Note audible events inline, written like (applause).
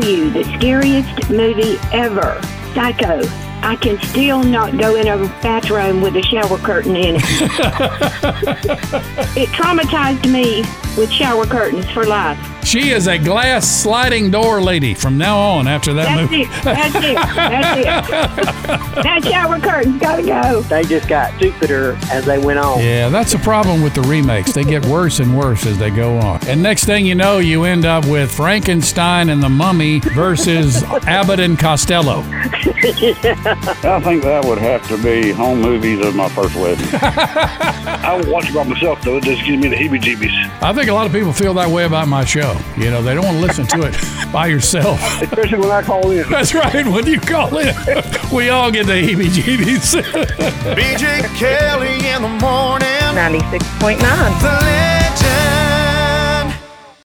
tell you, the scariest movie ever, Psycho. I can still not go in a bathroom with a shower curtain in it. (laughs) it traumatized me with shower curtains for life. She is a glass sliding door lady from now on after that That's movie. it. That's it. That's it. (laughs) that shower curtain's gotta go. They just got stupider as they went on. Yeah, that's the problem with the remakes. They get worse and worse as they go on. And next thing you know, you end up with Frankenstein and the Mummy versus (laughs) Abbott and Costello. (laughs) I think that would have to be home movies of my first wedding. (laughs) I would watch it by myself though. It just gives me the heebie-jeebies. I think a lot of people feel that way about my show. You know, they don't want to listen to it (laughs) by yourself. Especially when I call in. That's right. When you call in, we all get the heebie-jeebies. BJ Kelly in the morning. 96.9. The legend